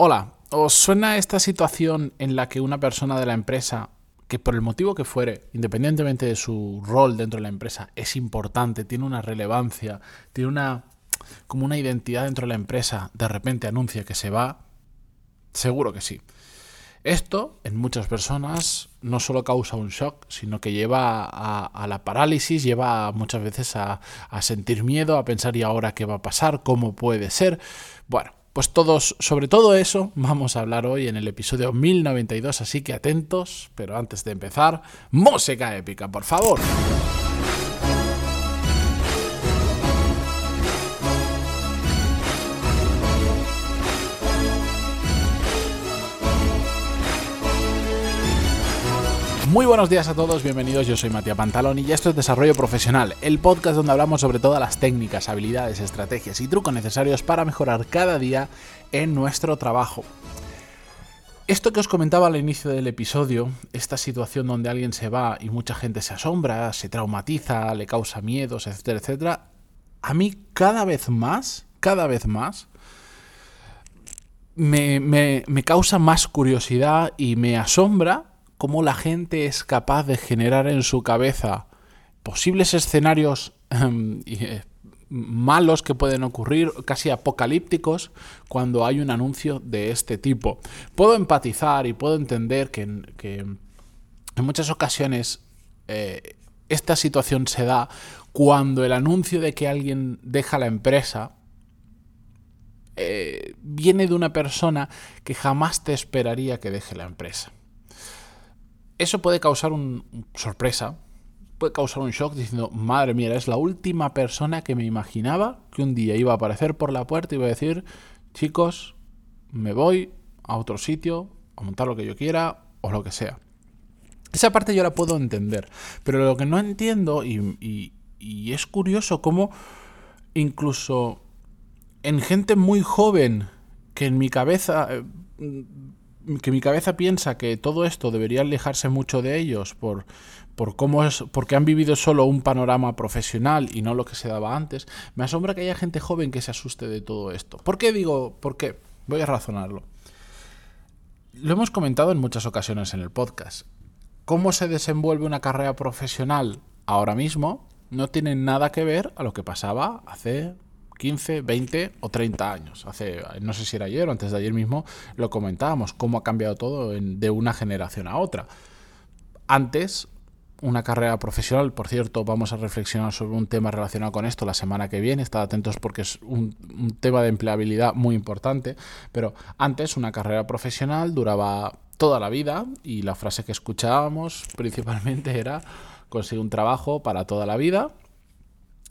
Hola, ¿os suena esta situación en la que una persona de la empresa, que por el motivo que fuere, independientemente de su rol dentro de la empresa, es importante, tiene una relevancia, tiene una como una identidad dentro de la empresa, de repente anuncia que se va? Seguro que sí. Esto en muchas personas no solo causa un shock, sino que lleva a, la parálisis, lleva muchas veces a, a sentir miedo, a pensar y ahora qué va a pasar, cómo puede ser. Bueno, pues todos, sobre todo eso, vamos a hablar hoy en el episodio 1092, así que atentos, pero antes de empezar, música épica, por favor. Muy buenos días a todos, bienvenidos, yo soy Matías Pantalón y esto es Desarrollo Profesional, el podcast donde hablamos sobre todas las técnicas, habilidades, estrategias y trucos necesarios para mejorar cada día en nuestro trabajo. Esto que os comentaba al inicio del episodio, esta situación donde alguien se va y mucha gente se asombra, se traumatiza, le causa miedos, etcétera, etcétera, a mí cada vez más, cada vez más, me, me causa más curiosidad y me asombra cómo la gente es capaz de generar en su cabeza posibles escenarios em, eh, malos que pueden ocurrir, casi apocalípticos, cuando hay un anuncio de este tipo. Puedo empatizar y puedo entender que, en muchas ocasiones eh, esta situación se da cuando el anuncio de que alguien deja la empresa eh, viene de una persona que jamás te esperaría que deje la empresa eso puede causar una sorpresa, puede causar un shock diciendo, madre mía, es la última persona que me imaginaba que un día iba a aparecer por la puerta y iba a decir, chicos, me voy a otro sitio, a montar lo que yo quiera o lo que sea. Esa parte yo la puedo entender, pero lo que no entiendo y, y es curioso cómo incluso en gente muy joven que en mi cabeza eh, que mi cabeza piensa que todo esto debería alejarse mucho de ellos por, por cómo es, porque han vivido solo un panorama profesional y no lo que se daba antes, me asombra que haya gente joven que se asuste de todo esto. ¿Por qué digo, por qué? Voy a razonarlo. Lo hemos comentado en muchas ocasiones en el podcast. Cómo se desenvuelve una carrera profesional ahora mismo no tiene nada que ver a lo que pasaba hace 15, 20 o 30 años. Hace, no sé si era ayer o antes de ayer mismo, lo comentábamos, cómo ha cambiado todo de una generación a otra. Antes, una carrera profesional, por cierto, vamos a reflexionar sobre un tema relacionado con esto la semana que viene, estad atentos porque es un, tema de empleabilidad muy importante, pero antes una carrera profesional duraba toda la vida y la frase que escuchábamos principalmente era conseguir un trabajo para toda la vida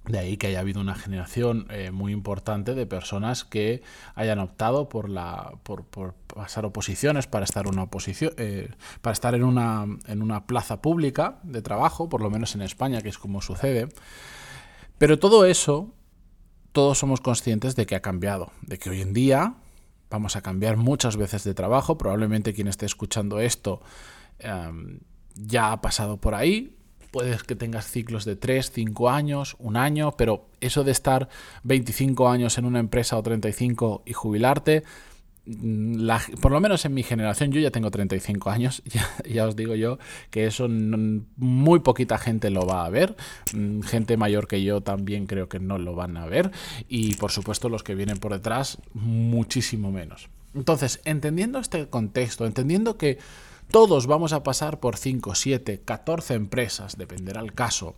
de ahí que haya habido una generación eh, muy importante de personas que hayan optado por la por, pasar oposiciones para estar eh, estar en una plaza pública de trabajo, por lo menos en España, que es como sucede. Pero todo eso, todos somos conscientes de que ha cambiado, de que hoy en día vamos a cambiar muchas veces de trabajo. Probablemente quien esté escuchando esto em, ya ha pasado por ahí, puedes que tengas ciclos de 3, 5 años, un año, pero eso de estar 25 años en una empresa o 35 y jubilarte, mm, por lo menos en mi generación, yo ya tengo 35 años, ya, os digo yo que eso muy poquita gente lo va a ver, mm, gente mayor que yo también creo que no lo van a ver y por supuesto los que vienen por detrás muchísimo menos. Entonces, entendiendo este contexto, entendiendo que todos vamos a pasar por 5, 7, 14 empresas, dependerá el caso.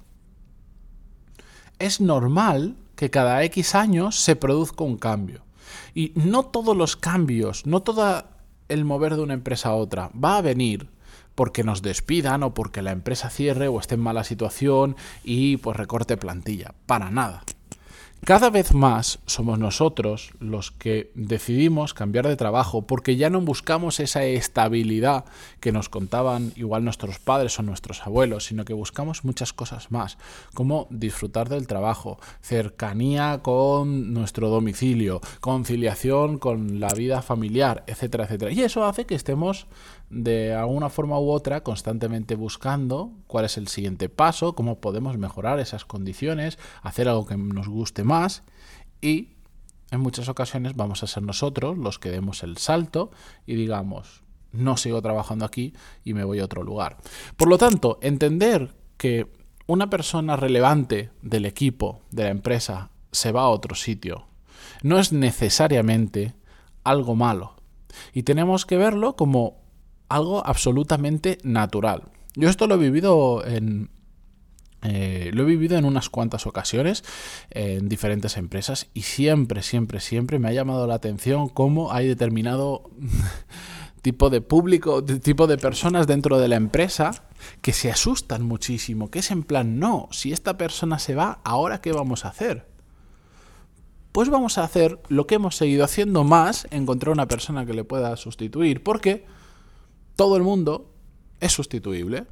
Es normal que cada X años se produzca un cambio. Y no todos los cambios, no todo el mover de una empresa a otra va a venir porque nos despidan o porque la empresa cierre o esté en mala situación y pues recorte plantilla. Para nada. Cada vez más somos nosotros los que decidimos cambiar de trabajo porque ya no buscamos esa estabilidad que nos contaban igual nuestros padres o nuestros abuelos, sino que buscamos muchas cosas más, como disfrutar del trabajo, cercanía con nuestro domicilio, conciliación con la vida familiar, etcétera, etcétera. Y eso hace que estemos de alguna forma u otra constantemente buscando cuál es el siguiente paso, cómo podemos mejorar esas condiciones, hacer algo que nos guste más y en muchas ocasiones vamos a ser nosotros los que demos el salto y digamos, no sigo trabajando aquí y me voy a otro lugar. Por lo tanto, entender que una persona relevante del equipo, de la empresa, se va a otro sitio, no es necesariamente algo malo. Y tenemos que verlo como algo absolutamente natural. Yo esto lo he vivido en, eh, lo he vivido en unas cuantas ocasiones en diferentes empresas y siempre, siempre, siempre me ha llamado la atención cómo hay determinado tipo de público, tipo de personas dentro de la empresa que se asustan muchísimo, que es en plan, no, si esta persona se va, ¿ahora qué vamos a hacer? Pues vamos a hacer lo que hemos seguido haciendo más, encontrar una persona que le pueda sustituir, porque todo el mundo es sustituible.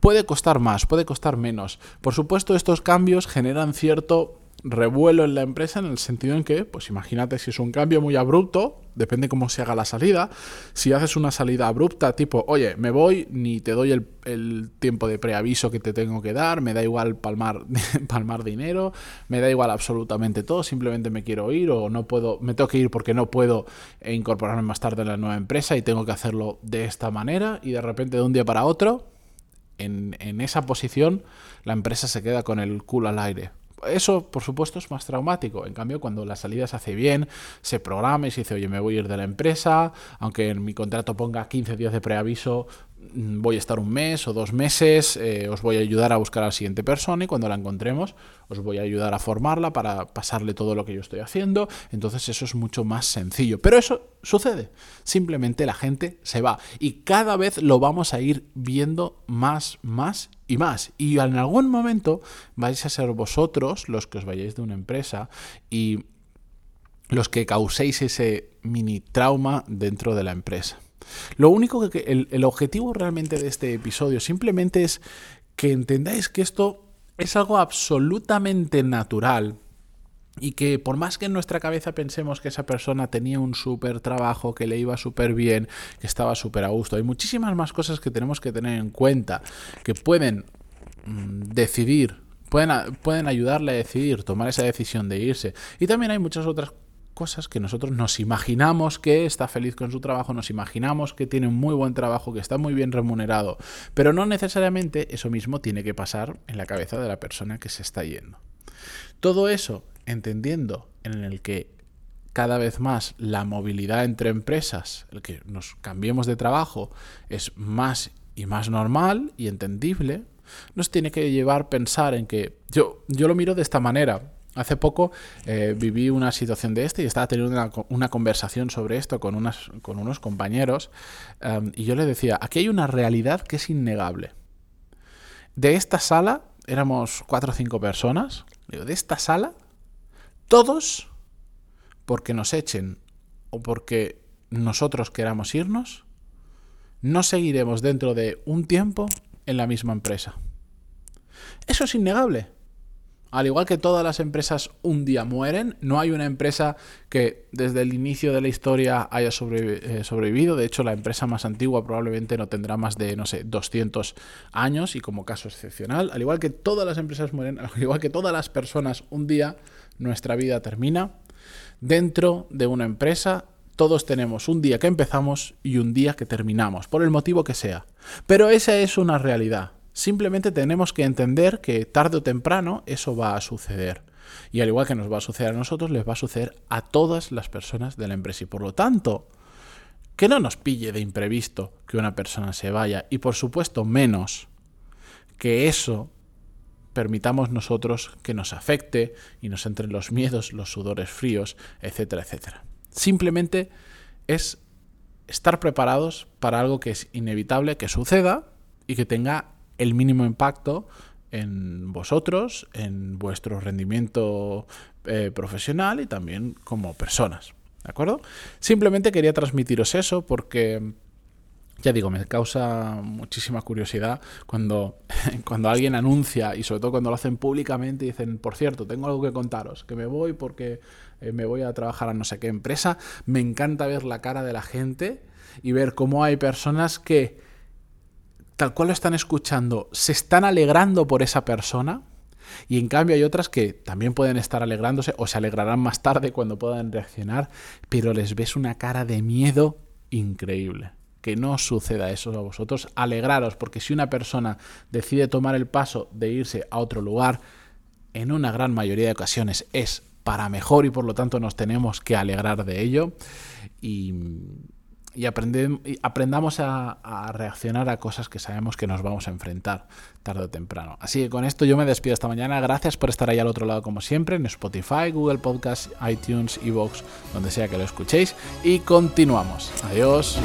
Puede costar más, puede costar menos. Por supuesto, estos cambios generan cierto revuelo en la empresa en el sentido en que, pues imagínate si es un cambio muy abrupto, depende cómo se haga la salida. Si haces una salida abrupta, tipo, oye, me voy, ni te doy el, tiempo de preaviso que te tengo que dar, me da igual palmar, palmar dinero, me da igual absolutamente todo, simplemente me quiero ir o no puedo, me tengo que ir porque no puedo incorporarme más tarde en la nueva empresa y tengo que hacerlo de esta manera y de repente de un día para otro en, esa posición la empresa se queda con el culo al aire. Eso, por supuesto, es más traumático. En cambio, cuando la salida se hace bien, se programa y se dice, oye, me voy a ir de la empresa, aunque en mi contrato ponga 15 días de preaviso, voy a estar un mes o dos meses, eh, os voy a ayudar a buscar a la siguiente persona y cuando la encontremos os voy a ayudar a formarla para pasarle todo lo que yo estoy haciendo. Entonces eso es mucho más sencillo. Pero eso sucede. Simplemente la gente se va y cada vez lo vamos a ir viendo más, más y más. Y en algún momento vais a ser vosotros los que os vayáis de una empresa y los que causéis ese mini trauma dentro de la empresa. Lo único que el, objetivo realmente de este episodio simplemente es que entendáis que esto es algo absolutamente natural y que por más que en nuestra cabeza pensemos que esa persona tenía un súper trabajo, que le iba súper bien, que estaba súper a gusto, hay muchísimas más cosas que tenemos que tener en cuenta que pueden mm, decidir, pueden, pueden ayudarle a decidir, tomar esa decisión de irse. Y también hay muchas otras cosas que nosotros nos imaginamos que está feliz con su trabajo, nos imaginamos que tiene un muy buen trabajo, que está muy bien remunerado, pero no necesariamente eso mismo tiene que pasar en la cabeza de la persona que se está yendo. Todo eso entendiendo en el que cada vez más la movilidad entre empresas, el que nos cambiemos de trabajo, es más y más normal y entendible, nos tiene que llevar a pensar en que yo, yo lo miro de esta manera. Hace poco eh, viví una situación de este y estaba teniendo una, conversación sobre esto con, unas, con unos compañeros em, y yo le decía, aquí hay una realidad que es innegable. De esta sala, éramos cuatro o cinco personas, de esta sala, todos, porque nos echen o porque nosotros queramos irnos, no seguiremos dentro de un tiempo en la misma empresa. Eso es innegable. Al igual que todas las empresas un día mueren, no hay una empresa que desde el inicio de la historia haya eh, sobrevivido. De hecho, la empresa más antigua probablemente no tendrá más de, no sé, 200 años y como caso excepcional. Al igual que todas las empresas mueren, al igual que todas las personas un día, nuestra vida termina. Dentro de una empresa todos tenemos un día que empezamos y un día que terminamos, por el motivo que sea. Pero esa es una realidad. Simplemente tenemos que entender que tarde o temprano eso va a suceder. Y al igual que nos va a suceder a nosotros, les va a suceder a todas las personas de la empresa. Y por lo tanto, que no nos pille de imprevisto que una persona se vaya. Y por supuesto, menos que eso permitamos nosotros que nos afecte y nos entren los miedos, los sudores fríos, etcétera, etcétera. Simplemente es estar preparados para algo que es inevitable que suceda y que tenga el mínimo impacto en vosotros, en vuestro rendimiento eh, profesional y también como personas. ¿De acuerdo? Simplemente quería transmitiros eso porque, ya digo, me causa muchísima curiosidad cuando, cuando alguien anuncia y sobre todo cuando lo hacen públicamente y dicen, por cierto, tengo algo que contaros, que me voy porque eh, me voy a trabajar a no sé qué empresa. Me encanta ver la cara de la gente y ver cómo hay personas que tal cual lo están escuchando, se están alegrando por esa persona, Y en cambio hay otras que también pueden estar alegrándose o se alegrarán más tarde cuando puedan reaccionar, pero les ves una cara de miedo increíble. Que no suceda eso a vosotros. Alegraros, porque si una persona decide tomar el paso de irse a otro lugar, en una gran mayoría de ocasiones es para mejor y por lo tanto nos tenemos que alegrar de ello. Y, y, aprendamos a, a, reaccionar a cosas que sabemos que nos vamos a enfrentar tarde o temprano. Así que con esto yo me despido esta mañana. Gracias por estar ahí al otro lado como siempre, en Spotify, Google Podcast, iTunes, Evox, donde sea que lo escuchéis. Y continuamos. Adiós.